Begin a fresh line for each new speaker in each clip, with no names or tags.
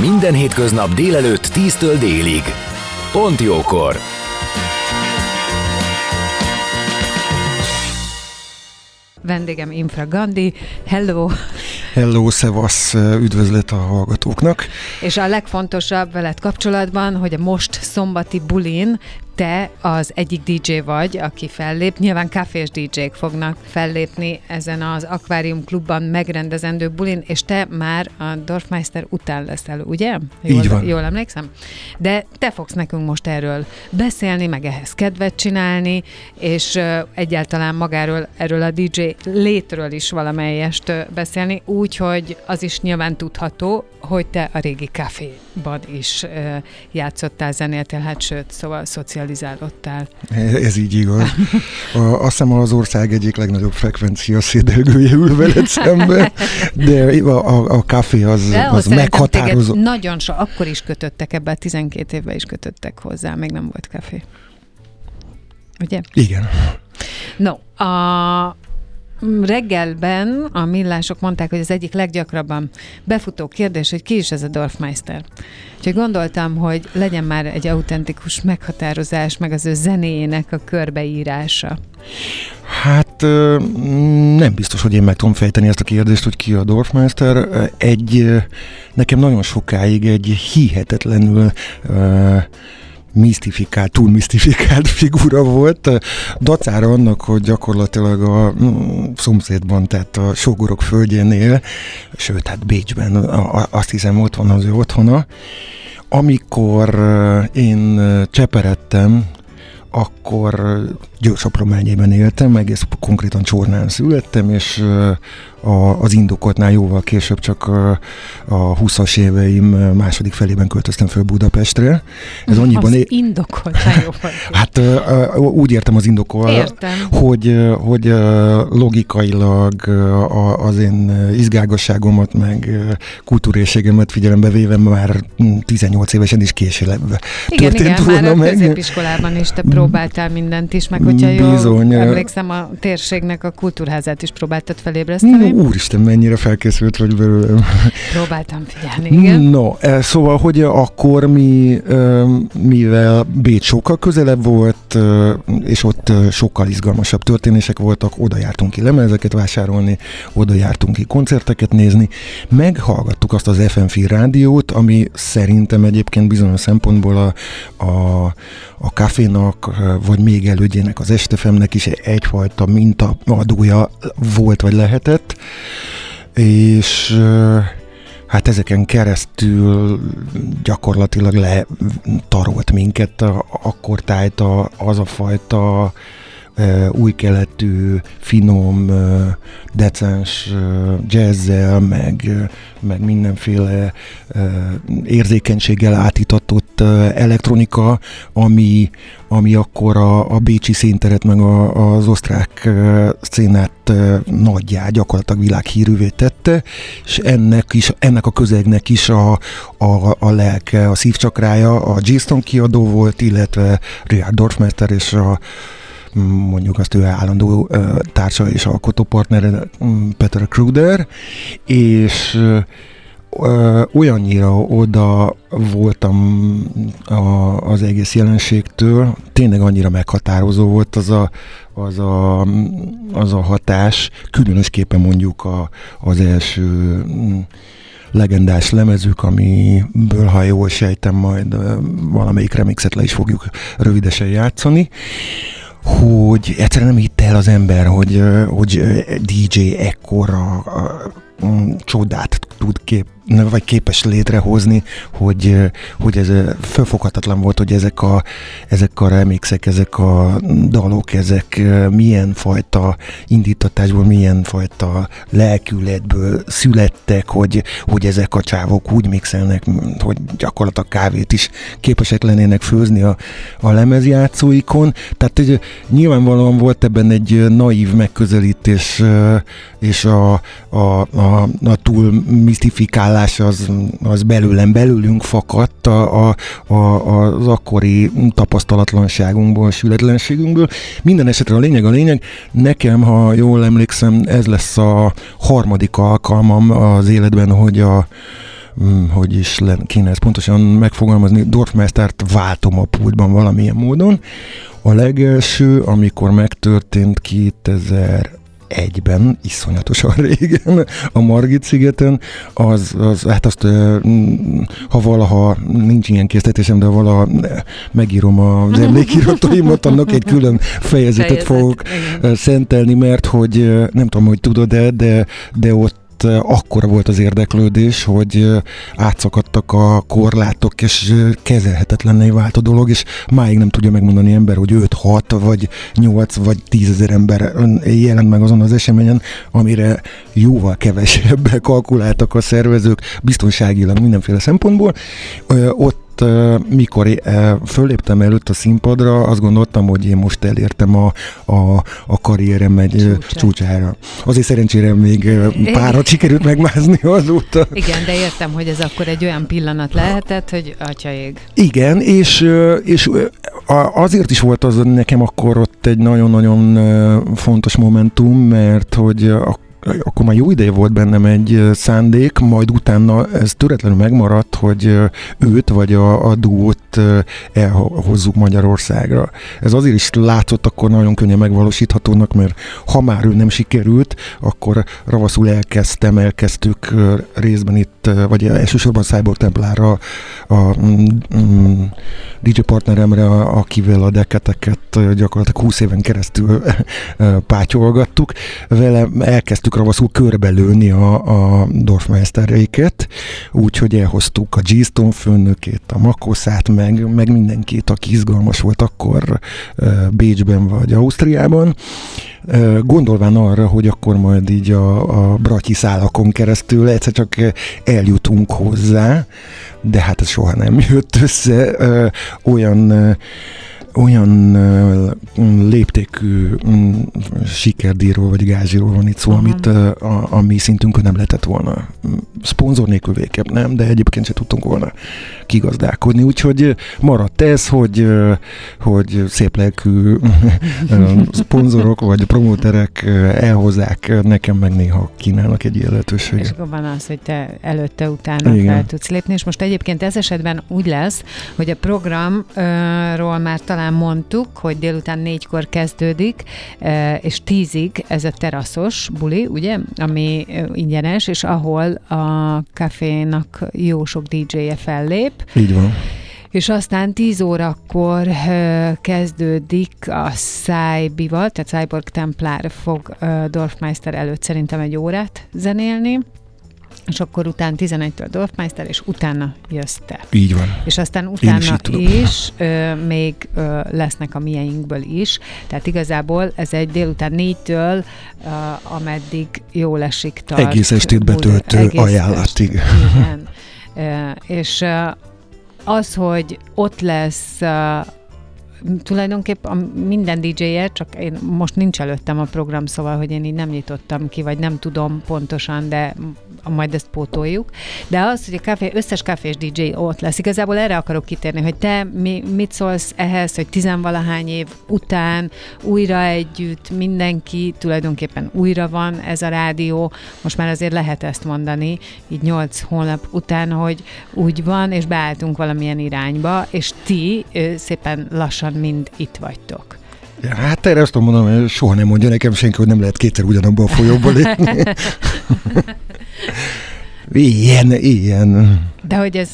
Minden hétköznap délelőtt 10-től délig. Pont jókor!
Vendégem Infra Gandhi. Hello!
Hello, szevasz, üdvözlet a hallgatóknak.
És a legfontosabb veled kapcsolatban, hogy a most szombati bulin te az egyik DJ vagy, aki fellép. Nyilván kafés DJ-k fognak fellépni ezen az Aquarium Klubban megrendezendő bulin, és te már a Dorfmeister után leszel, ugye?
Jól, Így van.
Jól emlékszem? De te fogsz nekünk most erről beszélni, meg ehhez kedvet csinálni, és egyáltalán magáról, erről a DJ létről is valamelyest beszélni, úgyhogy az is nyilván tudható, hogy te a régi kaféban is játszottál, zenéltél, hát sőt, szóval szociális szocializálódtál.
Ez így igaz. A, azt hiszem az ország egyik legnagyobb frekvencia szédelgője ül veled szembe, de a, a, a kávé az, de az meghatározó.
Nagyon so, akkor is kötöttek ebbe, 12 évben is kötöttek hozzá, még nem volt kávé. Ugye?
Igen.
No, a, reggelben a millások mondták, hogy az egyik leggyakrabban befutó kérdés, hogy ki is ez a Dorfmeister. Úgyhogy gondoltam, hogy legyen már egy autentikus meghatározás, meg az ő zenéjének a körbeírása.
Hát nem biztos, hogy én meg tudom fejteni ezt a kérdést, hogy ki a Dorfmeister. Egy, nekem nagyon sokáig egy hihetetlenül misztifikált, túl misztifikált figura volt, dacára annak, hogy gyakorlatilag a mm, szomszédban, tehát a sógorok földjénél, sőt, hát Bécsben azt hiszem ott van az ő otthona, amikor én cseperedtem, akkor Győrsapra megyében éltem, egész konkrétan Csornán születtem, és a, az indokoltnál jóval később csak a, a 20-as éveim második felében költöztem föl Budapestre.
Ez annyiban... Az é... indokoltnál jóval
Hát úgy értem az indokol,
értem.
hogy, hogy logikailag az én izgágosságomat, meg kultúrészségemet figyelembe véve már 18 évesen is később
igen, történt igen, volna már meg. középiskolában is te próbáltál mindent is, meg hogyha Bizony. jól emlékszem, a térségnek a kultúrházát is próbáltad felébreszteni.
No, úristen, mennyire felkészült vagy belőlem.
Próbáltam figyelni, igen.
No, e, szóval, hogy akkor mi, mivel Bécs sokkal közelebb volt, és ott sokkal izgalmasabb történések voltak, oda jártunk ki lemezeket vásárolni, oda jártunk ki koncerteket nézni, meghallgattuk azt az FMF rádiót, ami szerintem egyébként bizonyos szempontból a, a, a kafénak, vagy még elődjének az Estefemnek is egyfajta mintaadója volt, vagy lehetett, és hát ezeken keresztül gyakorlatilag letarolt minket akkor tájt az a fajta új keletű, finom, decens jazzzel, meg, meg mindenféle érzékenységgel átítatott elektronika, ami, ami akkor a, a bécsi színteret, meg a, az osztrák szcénát nagyjá, gyakorlatilag világhírűvé tette, és ennek, is, ennek a közegnek is a, a, a lelke, a szívcsakrája. A G-Stone kiadó volt, illetve Richard Dorfmeister és a mondjuk azt ő állandó társa és alkotópartnere Peter Kruder, és olyannyira oda voltam a, az egész jelenségtől, tényleg annyira meghatározó volt az a, az a, az a hatás, különösképpen mondjuk a, az első legendás lemezük, amiből, ha jól sejtem, majd valamelyik remixet le is fogjuk rövidesen játszani hogy egyszerűen nem hitte el az ember, hogy, hogy DJ ekkora mm, csodát tud kép, vagy képes létrehozni, hogy, hogy ez fölfoghatatlan volt, hogy ezek a, ezek a remixek, ezek a dalok, ezek milyen fajta indítatásból, milyen fajta lelkületből születtek, hogy, hogy ezek a csávok úgy mixelnek, hogy gyakorlatilag kávét is képesek lennének főzni a, a lemezjátszóikon. Tehát hogy nyilvánvalóan volt ebben egy naív megközelítés, és a, a, a, a túl misztifikálás az, az belőlem, belőlünk fakadt a, a, a, az akkori tapasztalatlanságunkból, sületlenségünkből. Minden esetre a lényeg a lényeg. Nekem, ha jól emlékszem, ez lesz a harmadik alkalmam az életben, hogy a Hmm, hogy is kéne ezt pontosan megfogalmazni, Dorfmeistert váltom a pultban valamilyen módon. A legelső, amikor megtörtént 2000 egyben, iszonyatosan régen, a Margit szigeten, az, az hát azt, ha valaha nincs ilyen késztetésem, de valaha megírom az emlékirataimat, annak egy külön fejezetet Fejezet, fogok igen. szentelni, mert hogy nem tudom, hogy tudod de, de, de ott akkora volt az érdeklődés, hogy átszakadtak a korlátok, és kezelhetetlenné vált a dolog, és máig nem tudja megmondani ember, hogy 5-6 vagy 8 vagy 10 ezer ember jelent meg azon az eseményen, amire jóval kevesebbel kalkuláltak a szervezők, biztonságilag mindenféle szempontból. Ott mikor föléptem előtt a színpadra, azt gondoltam, hogy én most elértem a, a, a karrierem egy Csúcsát. csúcsára. Azért szerencsére még párat sikerült megmászni azóta.
Igen, de értem, hogy ez akkor egy olyan pillanat lehetett, hogy atyaég.
Igen, és, és azért is volt az nekem akkor ott egy nagyon-nagyon fontos momentum, mert hogy a akkor már jó ideje volt bennem egy szándék, majd utána ez töretlenül megmaradt, hogy őt vagy a, a duót elhozzuk Magyarországra. Ez azért is látszott akkor nagyon könnyen megvalósíthatónak, mert ha már ő nem sikerült, akkor ravaszul elkezdtem, elkezdtük részben itt, vagy elsősorban Cyborg Templára a, a, a DJ partneremre, akivel a deketeket gyakorlatilag 20 éven keresztül pátyolgattuk. Vele elkezdtük ravaszul körbelőni a, a Dorfmeisteréket, úgyhogy elhoztuk a G-Stone főnökét, a Makoszát, meg, meg mindenkit, aki izgalmas volt akkor Bécsben vagy Ausztriában, gondolván arra, hogy akkor majd így a, a bratyi szálakon keresztül egyszer csak eljutunk hozzá, de hát ez soha nem jött össze. Olyan olyan léptékű mm, sikerdíjról vagy gázsiról van itt szó, uh-huh. amit a, a mi szintünkön nem lehetett volna. Szponzor nélkül végképp nem, de egyébként se tudtunk volna kigazdálkodni, úgyhogy maradt ez, hogy, hogy szép lelkű szponzorok vagy promóterek elhozzák, nekem meg néha kínálnak egy ilyen lehetőséget.
És akkor van az, hogy te előtte, utána Igen. fel tudsz lépni, és most egyébként ez esetben úgy lesz, hogy a programról már talán talán mondtuk, hogy délután négykor kezdődik, és tízig ez a teraszos buli, ugye, ami ingyenes, és ahol a kafénak jó sok DJ-je fellép.
Így van
és aztán 10 órakor kezdődik a Szájbival, tehát Cyborg Templár fog Dorfmeister előtt szerintem egy órát zenélni, és akkor utána 11-től Dorfmeister, és utána jössz te.
Így van.
És aztán utána is, is ö, még ö, lesznek a mieinkből is, tehát igazából ez egy délután négytől, ö, ameddig jól esik tart.
Egész estét betöltő egész ajánlat, igen. igen.
Ö, és ö, az, hogy ott lesz tulajdonképp a minden DJ-je, csak én most nincs előttem a program, szóval, hogy én így nem nyitottam ki, vagy nem tudom pontosan, de majd ezt pótoljuk. De az, hogy a kávé, összes káfés DJ ott lesz, igazából erre akarok kitérni, hogy te mi, mit szólsz ehhez, hogy tizenvalahány év után újra együtt mindenki tulajdonképpen újra van ez a rádió, most már azért lehet ezt mondani, így nyolc hónap után, hogy úgy van, és beálltunk valamilyen irányba, és ti szépen lassan mind itt vagytok.
Ja, hát erre azt tudom mondani, hogy soha nem mondja nekem senki, hogy nem lehet kétszer ugyanabban a folyóba lépni. Ilyen, ilyen.
De hogy ez,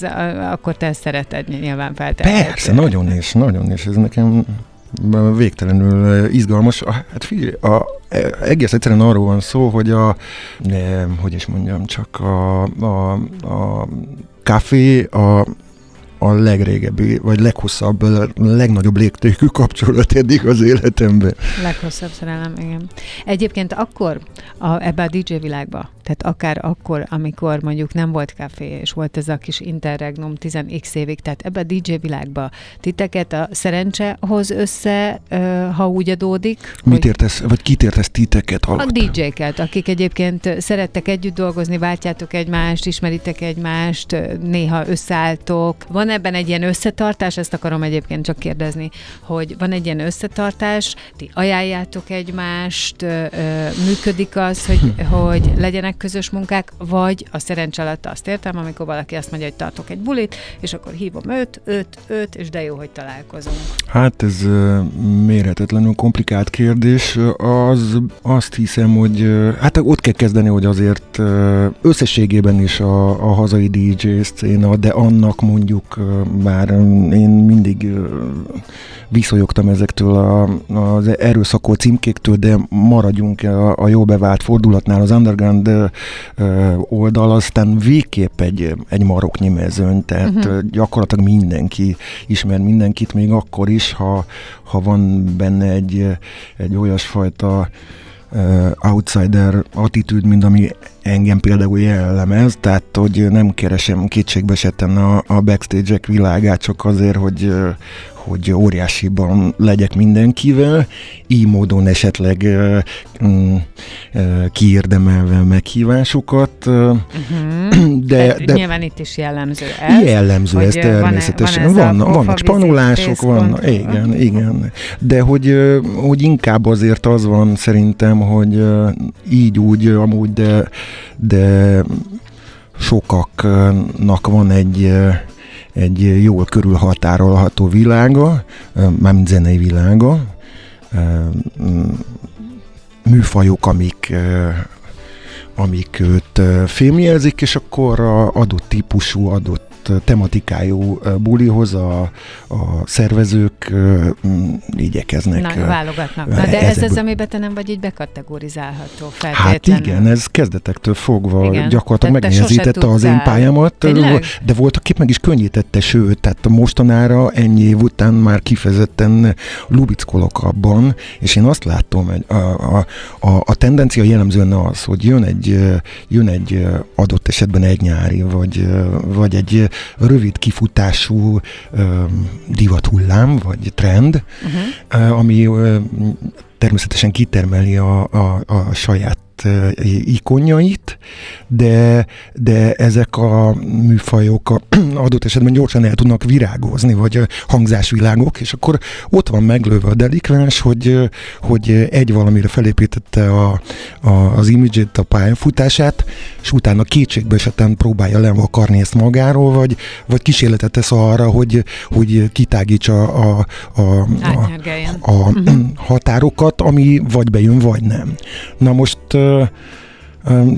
akkor te szereted nyilván feltenni.
Persze, nagyon is, nagyon is. Ez nekem végtelenül izgalmas. Hát figyelj, a, egész egyszerűen arról van szó, hogy a, hogy is mondjam, csak a, a, a kávé, a a legrégebbi, vagy leghosszabb, legnagyobb légtékű kapcsolat eddig az életemben.
Leghosszabb szerelem, igen. Egyébként akkor a, ebbe a DJ világba, tehát akár akkor, amikor mondjuk nem volt kávé, és volt ez a kis interregnum 10x évig, tehát ebbe a DJ világba titeket a szerencse hoz össze, ha úgy adódik.
Mit hogy... értesz, vagy kit értesz titeket
alatt? A DJ-ket, akik egyébként szerettek együtt dolgozni, váltjátok egymást, ismeritek egymást, néha összeálltok. Van ebben egy ilyen összetartás, ezt akarom egyébként csak kérdezni, hogy van egy ilyen összetartás, ti ajánljátok egymást, működik az, hogy, hogy legyenek közös munkák, vagy a szerencs alatt azt értem, amikor valaki azt mondja, hogy tartok egy bulit, és akkor hívom őt, őt, őt, és de jó, hogy találkozunk.
Hát ez méretetlenül komplikált kérdés. Az, azt hiszem, hogy hát ott kell kezdeni, hogy azért összességében is a, a hazai DJ széna, de annak mondjuk bár én mindig viszonyogtam ezektől a, az erőszakó címkéktől, de maradjunk a, a jó bevált fordulatnál az underground oldal, aztán végképp egy, egy maroknyi mezőny, tehát uh-huh. gyakorlatilag mindenki ismer mindenkit, még akkor is, ha, ha van benne egy, egy olyasfajta outsider attitűd, mint ami engem például jellemez, tehát hogy nem keresem kétségbe a, a backstage-ek világát csak azért, hogy, hogy óriásiban legyek mindenkivel, így módon esetleg mm, kiérdemelve meghívásokat. Uh-huh.
De, de, nyilván itt is jellemző ez.
Jellemző ez természetesen. Van, van vannak spanulások, vannak, igen, igen. De hogy, hogy inkább azért az van szerintem, hogy így úgy amúgy, de, de sokaknak van egy egy jól körülhatárolható világa, mármint zenei világa, műfajok, amik amik őt filmjelzik, és akkor a adott típusú, adott tematikájú bulihoz a, a szervezők igyekeznek.
Na, válogatnak. Na, de ez az, amiben te nem vagy így bekategorizálható feltétlenül.
Hát igen, ez kezdetektől fogva igen. gyakorlatilag megnehezítette az én pályámat, Tényleg? de volt, aki meg is könnyítette, sőt, tehát mostanára ennyi év után már kifejezetten lubickolok abban, és én azt látom, hogy a, a, a, a tendencia jellemzően az, hogy jön egy, jön egy adott esetben egy nyári, vagy, vagy egy rövid kifutású divathullám, vagy trend, uh-huh. ami természetesen kitermeli a, a, a saját ikonjait, de, de ezek a műfajok a, adott esetben gyorsan el tudnak virágozni, vagy hangzásvilágok, és akkor ott van meglőve a delikvens, hogy, hogy egy valamire felépítette a, a, az imidzsét, a pályafutását, és utána kétségbe esetben próbálja levakarni ezt magáról, vagy, vagy kísérletet tesz arra, hogy, hogy kitágítsa a, a, a, a, a uh-huh. Határokat, ami vagy bejön, vagy nem. Na most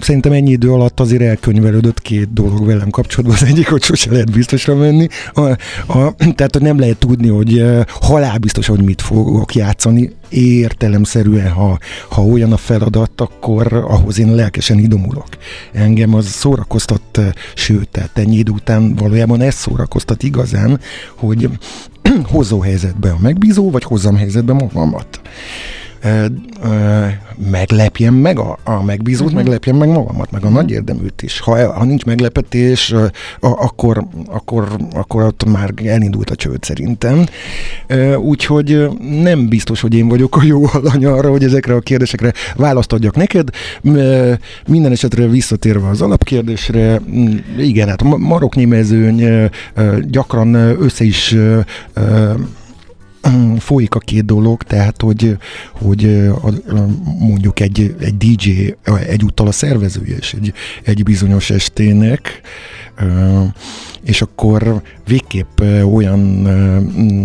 Szerintem ennyi idő alatt azért elkönyvelődött két dolog velem kapcsolatban. Az egyik, hogy sose lehet biztosra menni. A, a, tehát, hogy nem lehet tudni, hogy halálbiztos, hogy mit fogok játszani. Értelemszerűen, ha, ha olyan a feladat, akkor ahhoz én lelkesen idomulok. Engem az szórakoztat, sőt, tehát ennyi idő után valójában ez szórakoztat igazán, hogy hozó helyzetbe a megbízó, vagy hozzam helyzetbe magamat meglepjem meg a, a megbízót, uh-huh. meglepjem meg magamat, meg a uh-huh. nagy érdeműt is. Ha, ha nincs meglepetés, a, akkor, akkor, akkor ott már elindult a csőd szerintem. Úgyhogy nem biztos, hogy én vagyok a jó alany arra, hogy ezekre a kérdésekre választ adjak neked. Minden esetre visszatérve az alapkérdésre, igen, hát maroknyi mezőny gyakran össze is folyik a két dolog, tehát hogy, hogy mondjuk egy, egy DJ egyúttal a szervezője is egy, egy bizonyos estének, és akkor végképp olyan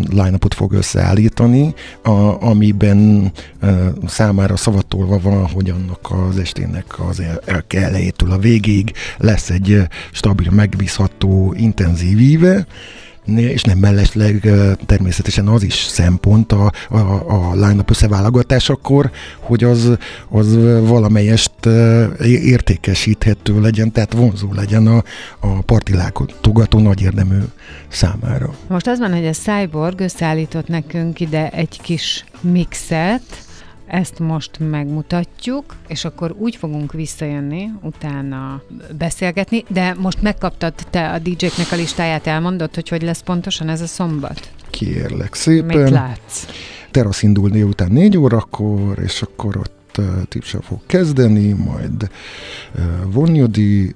line fog összeállítani, amiben számára szavatolva van, hogy annak az estének az elejétől a végéig lesz egy stabil, megbízható, intenzív íve, és nem mellesleg természetesen az is szempont a, a, a line-up összeválogatásakor, hogy az, az valamelyest értékesíthető legyen, tehát vonzó legyen a, a partilátogató nagy érdemű számára.
Most az van, hogy a Cyborg összeállított nekünk ide egy kis mixet, ezt most megmutatjuk, és akkor úgy fogunk visszajönni, utána beszélgetni, de most megkaptad te a DJ-knek a listáját, elmondod, hogy hogy lesz pontosan ez a szombat?
Kérlek szépen.
Mit látsz?
Terasz indul délután négy órakor, és akkor ott tipsa fog kezdeni, majd Vonyodi,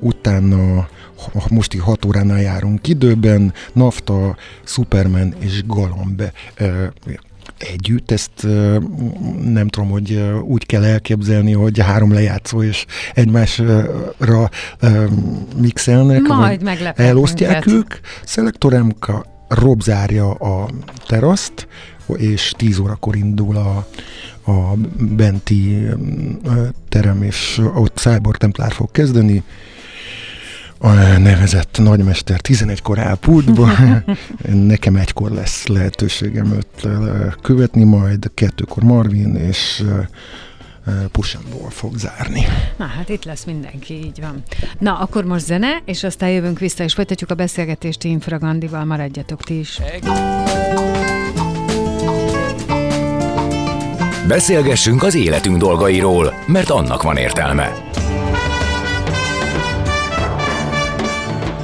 utána mosti 6 óránál járunk időben, Nafta, Superman és Galambe együtt, ezt nem tudom, hogy úgy kell elképzelni, hogy három lejátszó és egymásra mixelnek,
Majd
elosztják ők. Szelektor MK Rob zárja a teraszt, és 10 órakor indul a, a benti terem, és ott Cyborg Templár fog kezdeni, a nevezett nagymester 11-kor áll pultba, nekem egykor lesz lehetőségem őt követni, majd kettőkor Marvin, és Pusanból fog zárni.
Na hát itt lesz mindenki, így van. Na, akkor most zene, és aztán jövünk vissza, és folytatjuk a beszélgetést Infragandival, maradjatok ti is.
Beszélgessünk az életünk dolgairól, mert annak van értelme.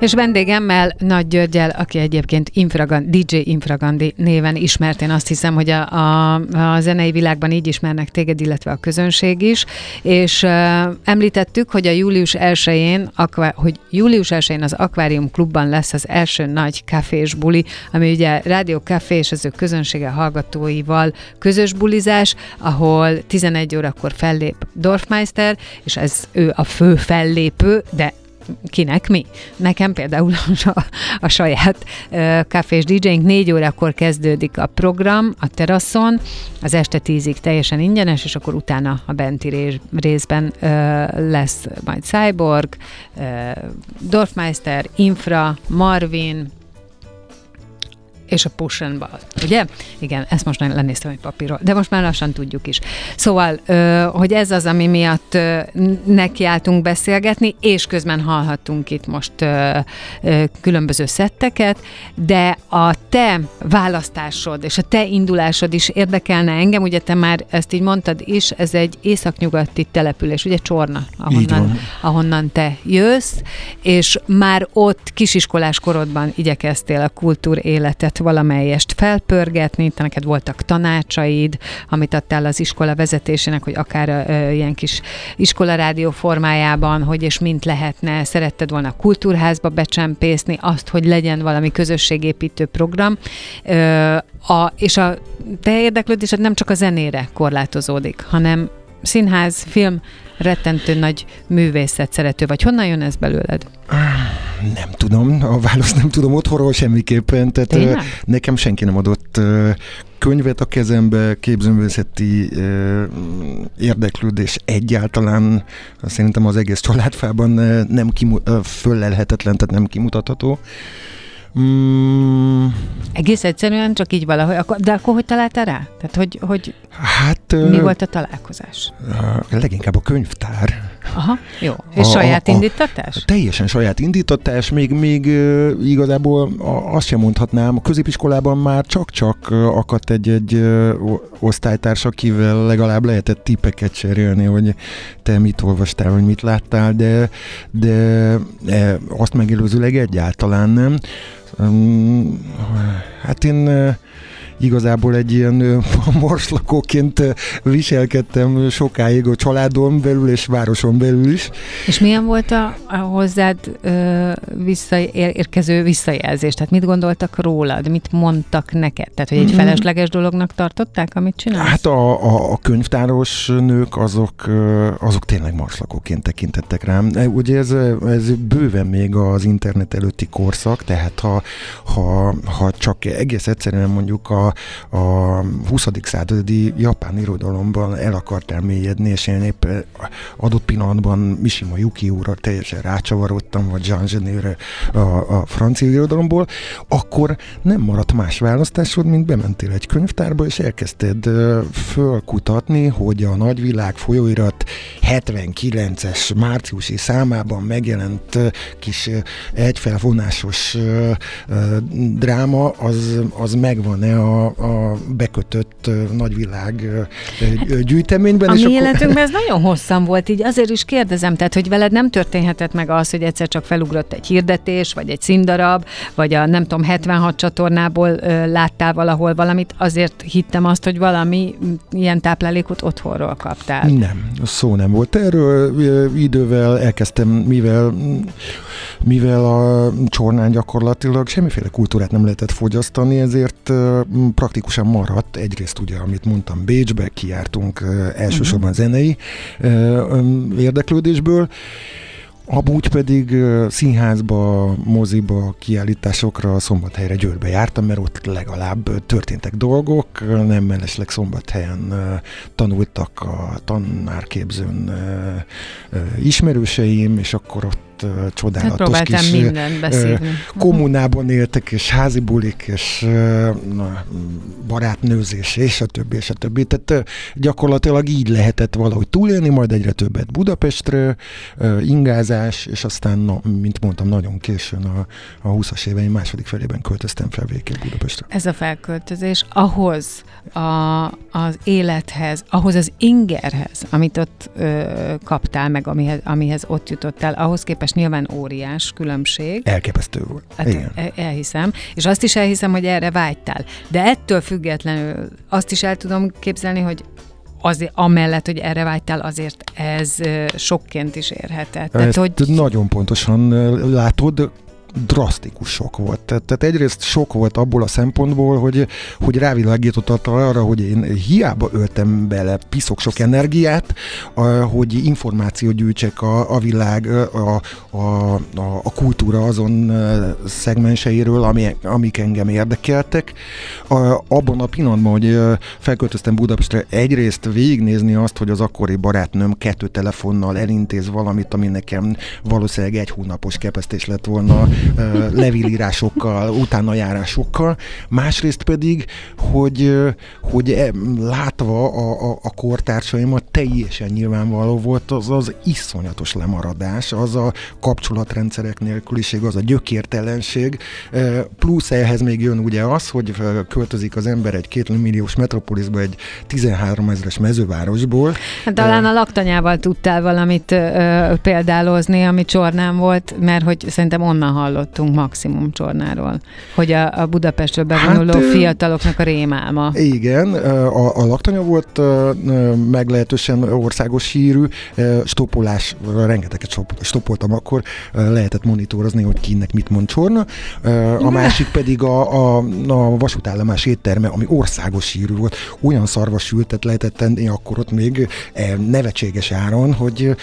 És vendégemmel Nagy Györgyel, aki egyébként Infragandi, DJ Infragandi néven ismert. Én azt hiszem, hogy a, a, a zenei világban így ismernek téged, illetve a közönség is. És uh, említettük, hogy a július 1-én, hogy július 1-én az Aquarium Klubban lesz az első nagy kafés buli, ami ugye Rádió Café és az ő közönsége hallgatóival közös bulizás, ahol 11 órakor fellép Dorfmeister, és ez ő a fő fellépő, de kinek mi. Nekem például a, a saját uh, kafés DJ-nk négy órakor kezdődik a program a teraszon, az este tízig teljesen ingyenes, és akkor utána a benti rész, részben uh, lesz majd Cyborg, uh, Dorfmeister, Infra, Marvin, és a push and ball, ugye? Igen, ezt most nem lenéztem egy papírról, de most már lassan tudjuk is. Szóval, hogy ez az, ami miatt nekiálltunk beszélgetni, és közben hallhattunk itt most különböző szetteket, de a te választásod és a te indulásod is érdekelne engem, ugye te már ezt így mondtad is, ez egy északnyugati település, ugye Csorna, ahonnan, ahonnan te jössz, és már ott kisiskolás korodban igyekeztél a kultúr életet valamelyest felpörgetni, te neked voltak tanácsaid, amit adtál az iskola vezetésének, hogy akár ö, ilyen kis iskolarádió formájában, hogy és mint lehetne, szeretted volna a kultúrházba becsempészni, azt, hogy legyen valami közösségépítő program, ö, a, és a te érdeklődésed nem csak a zenére korlátozódik, hanem színház, film, rettentő nagy művészet szerető vagy. Honnan jön ez belőled?
Nem tudom, a választ nem tudom otthonról semmiképpen. Tehát Tényleg? nekem senki nem adott könyvet a kezembe, képzőművészeti érdeklődés egyáltalán szerintem az egész családfában nem kimu- föllelhetetlen, tehát nem kimutatható.
Mm. Egész egyszerűen csak így valahogy. De akkor hogy találtál rá? Tehát hogy, hogy hát, mi volt a találkozás?
Leginkább a könyvtár.
Aha, jó. És a, saját a, indítatás? A,
teljesen saját indítatás, még, még igazából azt sem mondhatnám, a középiskolában már csak-csak akadt egy-egy osztálytárs, akivel legalább lehetett tippeket cserélni, hogy te mit olvastál, vagy mit láttál, de, de e, azt megelőzőleg egyáltalán nem. Hát én igazából egy ilyen morslakóként viselkedtem sokáig a családon belül és városon belül is.
És milyen volt a, a hozzád ö, visszaérkező visszajelzés? Tehát mit gondoltak rólad? Mit mondtak neked? Tehát, hogy egy mm-hmm. felesleges dolognak tartották, amit csinálsz?
Hát a, a, a könyvtáros nők azok, azok tényleg marslakóként tekintettek rám. Ugye ez, ez bőven még az internet előtti korszak, tehát ha, ha, ha csak egész egyszerűen mondjuk a, a 20. századi japán irodalomban el akartál mélyedni, és én épp adott pillanatban Mishima Yuki-úra teljesen rácsavarodtam, vagy Jean Genet a, a francia irodalomból, akkor nem maradt más választásod, mint bementél egy könyvtárba, és elkezdted fölkutatni, hogy a nagyvilág folyóirat 79-es márciusi számában megjelent kis egyfelvonásos dráma, az, az megvan-e a, a bekötött nagyvilág gyűjteményben.
A mi akkor... életünkben ez nagyon hosszan volt, így azért is kérdezem, tehát hogy veled nem történhetett meg az, hogy egyszer csak felugrott egy hirdetés, vagy egy színdarab, vagy a nem tudom, 76 csatornából ö, láttál valahol valamit, azért hittem azt, hogy valami ilyen táplálékot otthonról kaptál.
Nem, szó nem volt erről. Idővel elkezdtem, mivel mivel a csornán gyakorlatilag semmiféle kultúrát nem lehetett fogyasztani, ezért praktikusan maradt egyrészt ugye, amit mondtam, Bécsbe kijártunk elsősorban uh-huh. zenei érdeklődésből, Amúgy pedig színházba, moziba, kiállításokra Szombathelyre Győrbe jártam, mert ott legalább történtek dolgok, nem mellesleg Szombathelyen tanultak a tanárképzőn ismerőseim, és akkor ott ott csodálatos kis beszélni. kommunában éltek, és házi bulik, és barátnőzés, és a többi, és a többi. Tehát gyakorlatilag így lehetett valahogy túlélni, majd egyre többet Budapestre, ingázás, és aztán, na, mint mondtam, nagyon későn a, a 20-as éveim második felében költöztem fel végképp Budapestre.
Ez a felköltözés ahhoz a, az élethez, ahhoz az ingerhez, amit ott ö, kaptál meg, amihez, amihez ott jutottál, ahhoz képest képest nyilván óriás különbség.
Elképesztő volt. Hát Igen.
elhiszem. És azt is elhiszem, hogy erre vágytál. De ettől függetlenül azt is el tudom képzelni, hogy az, amellett, hogy erre vágytál, azért ez sokként is érhetett.
Tehát, hogy... Nagyon pontosan látod, drasztikus sok volt. Tehát, tehát egyrészt sok volt abból a szempontból, hogy, hogy rávilágított arra, hogy én hiába öltem bele piszok sok energiát, hogy információt gyűjtsek a, a világ, a, a, a, kultúra azon szegmenseiről, ami, amik engem érdekeltek. Abban a pillanatban, hogy felköltöztem Budapestre, egyrészt végignézni azt, hogy az akkori barátnőm kettő telefonnal elintéz valamit, ami nekem valószínűleg egy hónapos kepesztés lett volna levírírásokkal, utánajárásokkal, másrészt pedig, hogy, hogy e, látva a, a, a kortársaimat teljesen nyilvánvaló volt az az iszonyatos lemaradás, az a kapcsolatrendszerek nélküliség, az a gyökértelenség, plusz ehhez még jön ugye az, hogy költözik az ember egy két milliós metropolisba egy 13 ezeres mezővárosból.
Hát talán a laktanyával tudtál valamit ö, példálozni, ami csornán volt, mert hogy szerintem onnan hallottunk maximum csornáról, hogy a, a Budapestről bevonuló hát, fiataloknak a rémálma.
Igen, a, a laktanya volt meglehetősen országos hírű, stopolás, rengeteget stopoltam akkor, lehetett monitorozni, hogy kinek mit mond csorna. A másik pedig a, a, a vasútállomás étterme, ami országos hírű volt, olyan szarvasültet lehetett tenni akkor ott még nevetséges áron, hogy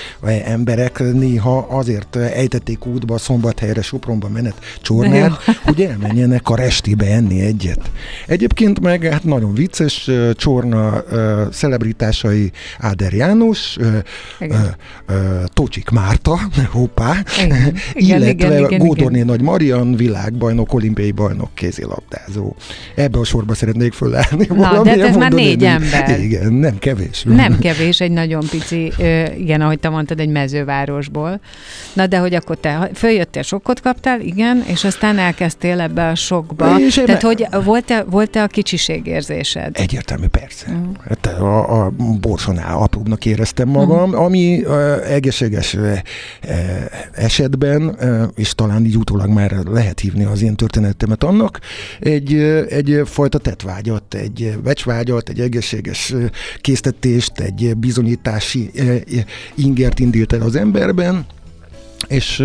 emberek néha azért ejtették útba Szombathelyre, Sopronba menet csornát, hogy elmenjenek a restibe enni egyet. Egyébként meg hát nagyon vicces, csorna celebritásai Áder János, Tocsik Márta, hoppá, igen, illetve igen, igen, Gódorné igen. Nagy Marian, világbajnok, olimpiai bajnok, kézilabdázó. Ebbe a sorba szeretnék fölállni.
Na, de ez már négy ember.
Igen, nem kevés.
Nem kevés, egy nagyon pici, igen, ahogy te mondtad, egy mezővárosból. Na, de hogy akkor te följöttél, sokkot kaptál, voltál, igen, és aztán elkezdtél ebbe a sokba.
És
Tehát,
me-
hogy volt-e, volt-e a kicsiségérzésed?
Egyértelmű, persze.
Mm.
Hát a, a borsonál apróbbnak éreztem magam,
Mm.
ami uh, egészséges uh, esetben, uh, és talán így utólag már lehet hívni az én történetemet annak, egy, uh, egy fajta tettvágyat, egy becsvágyat, egy egészséges uh, késztetést, egy bizonyítási uh, ingert indít el az emberben, és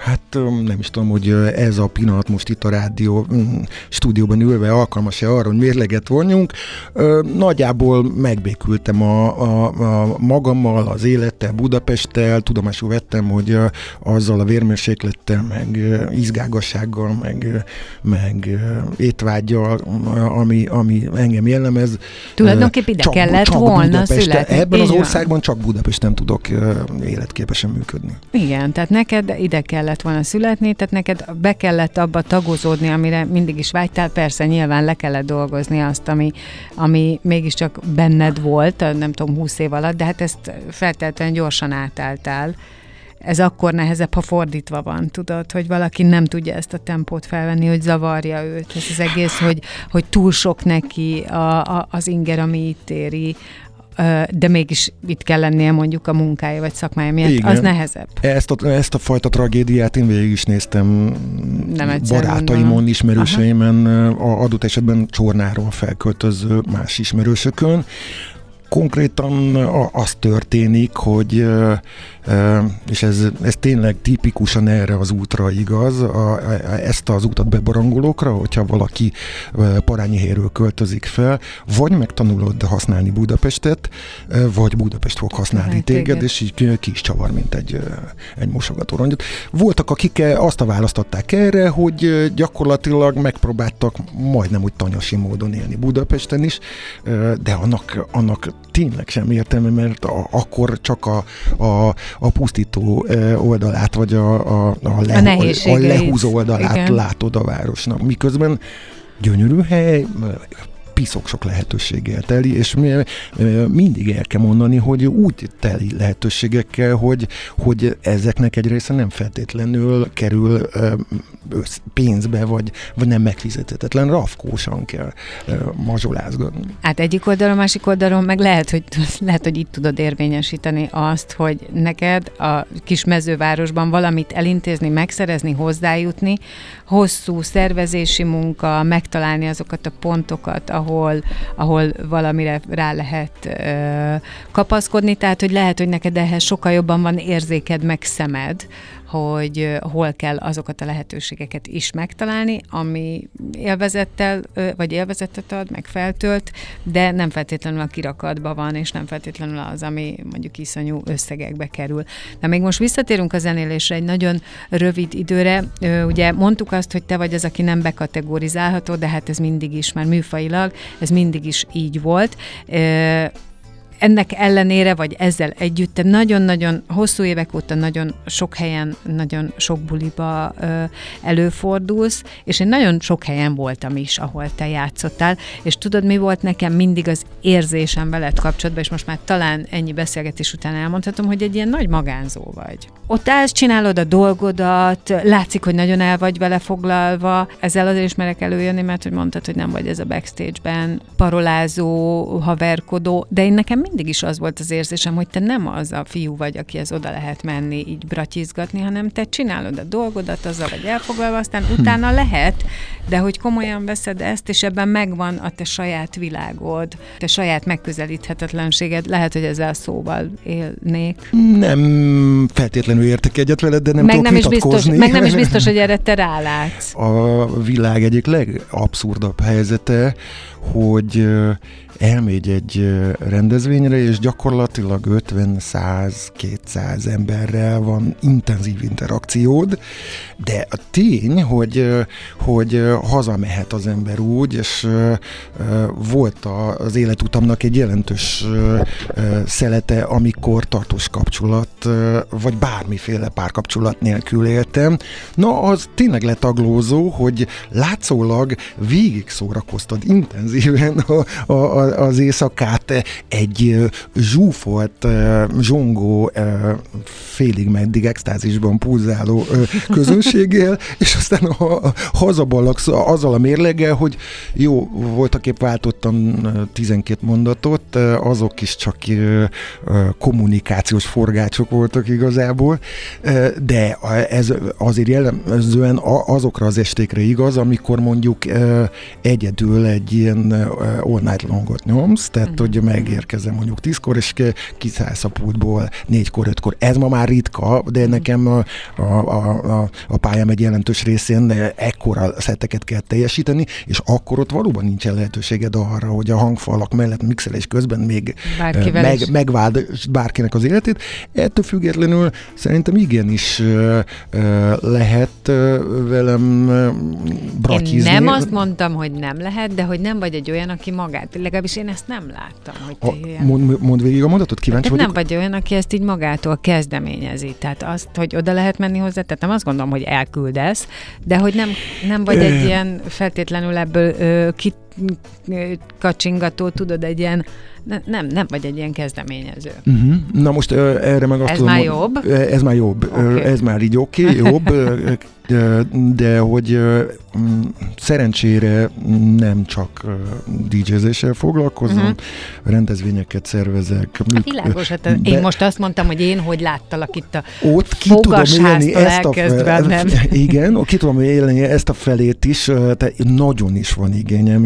Hát nem is tudom, hogy ez a pillanat most itt a rádió mm, stúdióban ülve alkalmas-e arra, hogy mérleget vonjunk. Nagyjából megbékültem a, a, a magammal, az élettel, Budapesttel, tudomásul vettem, hogy azzal a vérmérséklettel, meg izgágassággal, meg, meg ö, étvágyal, ami, ami engem jellemez.
Tulajdonképp ide
csak-
kellett
csak
volna
Budapesten-
születni.
Ebben az országban csak Budapesten tudok életképesen működni.
Igen, tehát neked ide kellett volna születni, tehát neked be kellett abba tagozódni, amire mindig is vágytál. Persze nyilván le kellett dolgozni azt, ami, ami mégiscsak benned volt, nem tudom, húsz év alatt, de hát ezt feltétlenül gyorsan átálltál. Ez akkor nehezebb, ha fordítva van, tudod, hogy valaki nem tudja ezt a tempót felvenni, hogy zavarja őt. Ez az egész, hogy, hogy túl sok neki a, a, az inger, ami itt éri, de mégis itt kell lennie mondjuk a munkája vagy szakmája miatt,
Igen.
az nehezebb.
Ezt a, ezt a fajta tragédiát én végig is néztem
Nem
barátaimon,
gondolom.
ismerőseimen, a adott esetben Csornáról felköltöző más ismerősökön. Konkrétan az történik, hogy, és ez, ez tényleg tipikusan erre az útra igaz, a, a, ezt az utat bebarangolókra, hogyha valaki ö, Parányihéről költözik fel, vagy megtanulod használni Budapestet, vagy Budapest fog használni
Hát,
téged,
téged.
és így ki is csavar, mint egy, egy mosogató rongyot. Voltak, akik azt a választották erre, hogy gyakorlatilag megpróbáltak majdnem úgy tanyasi módon élni Budapesten is, de annak, annak tényleg sem értelme, mert a, akkor csak a, a, a pusztító oldalát, vagy a, a, a, le, a, a lehúzó oldalát
Igen.
látod a városnak. Miközben gyönyörű hely, piszok sok lehetőséggel teli, és mindig el kell mondani, hogy úgy teli lehetőségekkel, hogy, hogy ezeknek egy része nem feltétlenül kerül pénzbe, vagy, vagy nem megfizethetetlen, rafkósan kell mazsolázgatni.
Hát egyik oldalon, másik oldalon meg lehet, hogy, lehet, hogy itt tudod érvényesíteni azt, hogy neked a kis mezővárosban valamit elintézni, megszerezni, hozzájutni, hosszú szervezési munka, megtalálni azokat a pontokat, ahol, ahol valamire rá lehet ö, kapaszkodni, tehát hogy lehet, hogy neked ehhez sokkal jobban van érzéked, meg szemed, hogy hol kell azokat a lehetőségeket is megtalálni, ami élvezettel, vagy élvezetet ad, meg feltölt, de nem feltétlenül a kirakatban van, és nem feltétlenül az, ami mondjuk iszonyú összegekbe kerül. De még most visszatérünk a zenélésre egy nagyon rövid időre. Ugye mondtuk azt, hogy te vagy az, aki nem bekategorizálható, de hát ez mindig is, már műfajilag, ez mindig is így volt. Ennek ellenére, vagy ezzel együtt, te nagyon-nagyon hosszú évek óta nagyon sok helyen, nagyon sok buliba ö, előfordulsz, és én nagyon sok helyen voltam is, ahol te játszottál, és tudod, mi volt nekem mindig az érzésem veled kapcsolatban, és most már talán ennyi beszélgetés után elmondhatom, hogy egy ilyen nagy magánzó vagy. Ott állsz, csinálod a dolgodat, látszik, hogy nagyon el vagy vele foglalva, ezzel azért is merek előjönni, mert hogy mondtad, hogy nem vagy ez a backstage-ben parolázó, haverkodó, de én nekem mindig is az volt az érzésem, hogy te nem az a fiú vagy, akihez oda lehet menni, így bratyizgatni, hanem te csinálod a dolgodat, azzal vagy elfoglalva, aztán utána lehet, de hogy komolyan veszed ezt, és ebben megvan a te saját világod, te saját megközelíthetetlenséged, lehet, hogy ezzel szóval élnék.
Nem feltétlenül értek egyet veled, de nem
meg, nem is biztos, meg nem is biztos, hogy erre te rálátsz.
a világ egyik legabszurdabb helyzete, hogy elmegy egy rendezvényre, és gyakorlatilag 50, 100, 200 emberrel van intenzív interakciód, de a tény, hogy, hogy hazamehet az ember úgy, és volt az életutamnak egy jelentős szelete, amikor tartós kapcsolat, vagy bármiféle párkapcsolat nélkül éltem. Na, az tényleg letaglózó, hogy látszólag végig szórakoztad intenzíven a, a, a, az éjszakát egy zsúfolt, zsongó, félig meddig extázisban pulzáló közönséggel, és aztán a, hazaballak azzal a mérleggel, hogy jó, voltak épp váltottam 12 mondatot, azok is csak kommunikációs forgácsok voltak igazából, de ez azért jellemzően azokra az estékre igaz, amikor mondjuk egyedül egy ilyen all night longot nyomsz, tehát uh-huh. hogy megérkezem mondjuk tízkor, és kiszállsz a pultból négykor, ötkor. Ez ma már ritka, de mhm. nekem a, a, a, a pályám egy jelentős részén ekkora szetteket kell teljesíteni, és akkor ott valóban nincsen lehetőséged arra, hogy a hangfalak mellett mixelés közben még meg, megváld bárkinek az életét. Ettől függetlenül szerintem igenis lehet velem bratyizni.
Én nem azt mondtam, hogy nem lehet, de hogy nem vagy egy olyan, aki magát, legalábbis én ezt nem láttam. Hogy te
a, ilyen... mond, mond végig a mondatot, kíváncsi
tehát
vagyok.
nem vagy olyan, aki ezt így magától kezdeményezi. Tehát azt, hogy oda lehet menni hozzá, tehát nem azt gondolom, hogy elküldesz, de hogy nem, nem vagy egy ilyen feltétlenül ebből ö, kit kacsingató, tudod, egy ilyen, ne, nem, nem vagy egy ilyen kezdeményező.
Uh-huh. Na most uh, erre meg azt
Ez
tudom,
már jobb?
Ez már jobb. Okay. Ez már így oké, okay, jobb, de, de hogy mm, szerencsére nem csak DJ-zéssel foglalkozom, uh-huh. rendezvényeket szervezek.
Hát világos, hát be, én most azt mondtam, hogy én hogy láttalak itt a
ott ki tudom élni ezt a fel, nem? Igen, ki tudom élni ezt a felét is, tehát nagyon is van igényem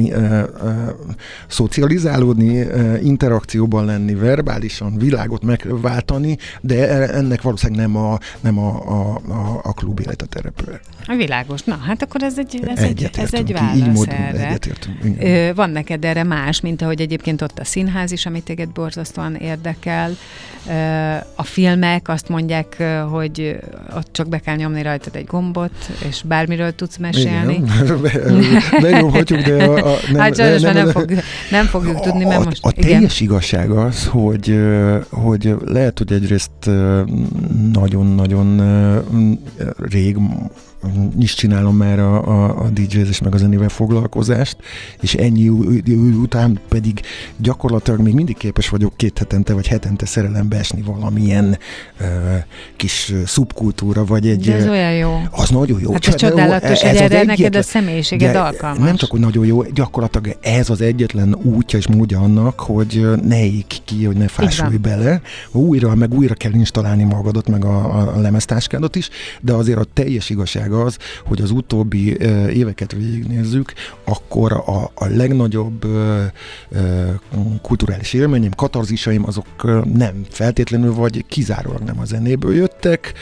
szocializálódni, interakcióban lenni, verbálisan világot megváltani, de ennek valószínűleg nem a, nem a, a, a, a klub a
Világos. Na, hát akkor ez egy, ez egy, ez egy válasz erre. Ö, van neked erre más, mint ahogy egyébként ott a színház is, amit téged borzasztóan érdekel. A filmek azt mondják, hogy ott csak be kell nyomni rajtad egy gombot, és bármiről tudsz mesélni.
Megnyomhatjuk, de a, a,
nem, hát sajnos nem, nem, fog, nem fogjuk tudni, mert
a,
most...
A teljes igen. igazság az, hogy, hogy lehet, hogy egyrészt nagyon-nagyon rég is csinálom már a, a, a DJ-zés meg a zenével foglalkozást, és ennyi idő után pedig gyakorlatilag még mindig képes vagyok két hetente vagy hetente szerelembe esni valamilyen uh, kis szubkultúra, vagy egy...
De ez olyan jó.
Az nagyon jó.
Hát ez csodálatos, hogy erre neked a személyiséged alkalmas.
Nem csak, hogy nagyon jó, gyakorlatilag ez az egyetlen útja és módja annak, hogy ne ég ki, hogy ne fásulj bele. Újra, meg újra kell installálni magadat, meg a, a lemeztáskádat is, de azért a teljes igazság az, hogy az utóbbi éveket végignézzük, akkor a, a legnagyobb kulturális élményem, katarzisaim azok nem feltétlenül, vagy kizárólag nem a zenéből jöttek,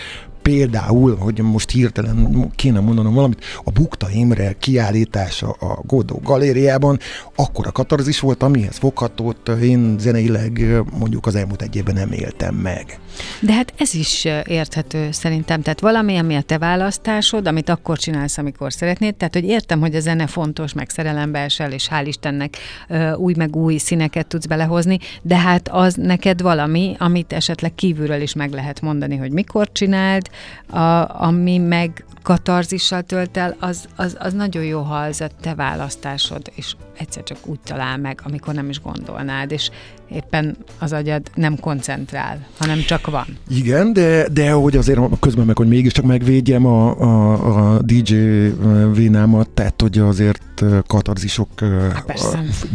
Például, hogy most hirtelen kéne mondanom valamit, a Bukta Imre kiállítása a Godó galériában akkor a katarzis volt, amihez foghatót én zeneileg mondjuk az elmúlt egy évben nem éltem meg.
De hát ez is érthető szerintem. Tehát valami, ami a te választásod, amit akkor csinálsz, amikor szeretnéd. Tehát, hogy értem, hogy a zene fontos, meg szerelembe esel, és hál' Istennek új meg új színeket tudsz belehozni, de hát az neked valami, amit esetleg kívülről is meg lehet mondani, hogy mikor csináld, a, ami meg katarzissal tölt el, az, az, az nagyon jó, ha az a te választásod, és egyszer csak úgy talál meg, amikor nem is gondolnád, és éppen az agyad nem koncentrál, hanem csak van.
Igen, de, de hogy azért közben meg, hogy mégiscsak megvédjem a, a, a DJ vénámat, tehát hogy azért katarzisok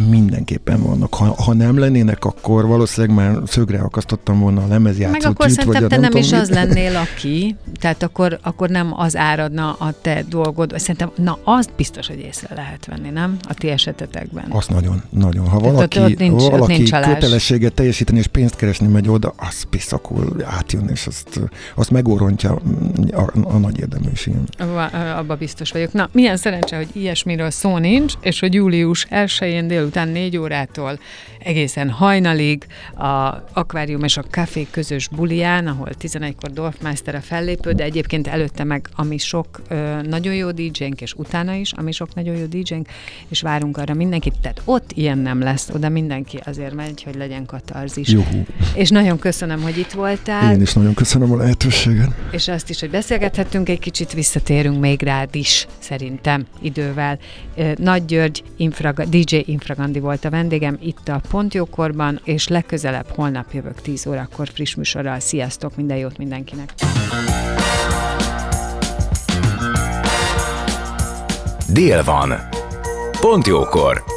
mindenképpen vannak. Ha, ha nem lennének, akkor valószínűleg már szögre akasztottam volna a lemezjátszót.
Meg akkor szerintem te nem, nem is az lennél, aki, tehát akkor, akkor nem az áradna a te dolgod. Szerintem, na, azt biztos, hogy észre lehet venni, nem? A ti esetetekben.
Azt nagyon, nagyon. Ha valaki, ott, ott nincs, valaki ott nincs kötelességet teljesíteni és pénzt keresni megy oda, az piszakul átjön, és azt, azt megorontja a, a, a nagy érdeműségem.
Abba biztos vagyok. Na, milyen szerencse, hogy ilyesmiről szó nincs, és hogy július 1-én délután 4 órától egészen hajnalig a akvárium és a kafé közös bulián, ahol 11-kor Dorfmeister a fellépő, de egyébként előtte meg ami sok ö, nagyon jó DJ-nk, és utána is, ami sok nagyon jó DJ-nk, és várunk arra mindenkit. Tehát ott ilyen nem lesz, oda mindenki azért megy, hogy legyen katarzis.
Juhu.
És nagyon köszönöm, hogy itt voltál.
Én is nagyon köszönöm a lehetőséget.
És azt is, hogy beszélgethettünk egy kicsit, visszatérünk még rád is, szerintem, idővel. Nagy György, Infraga, DJ Infragandi volt a vendégem itt a Pontjókorban, és legközelebb holnap jövök 10 órakor friss műsorral. Sziasztok, minden jót mindenkinek!
Dél van. Pont jókor.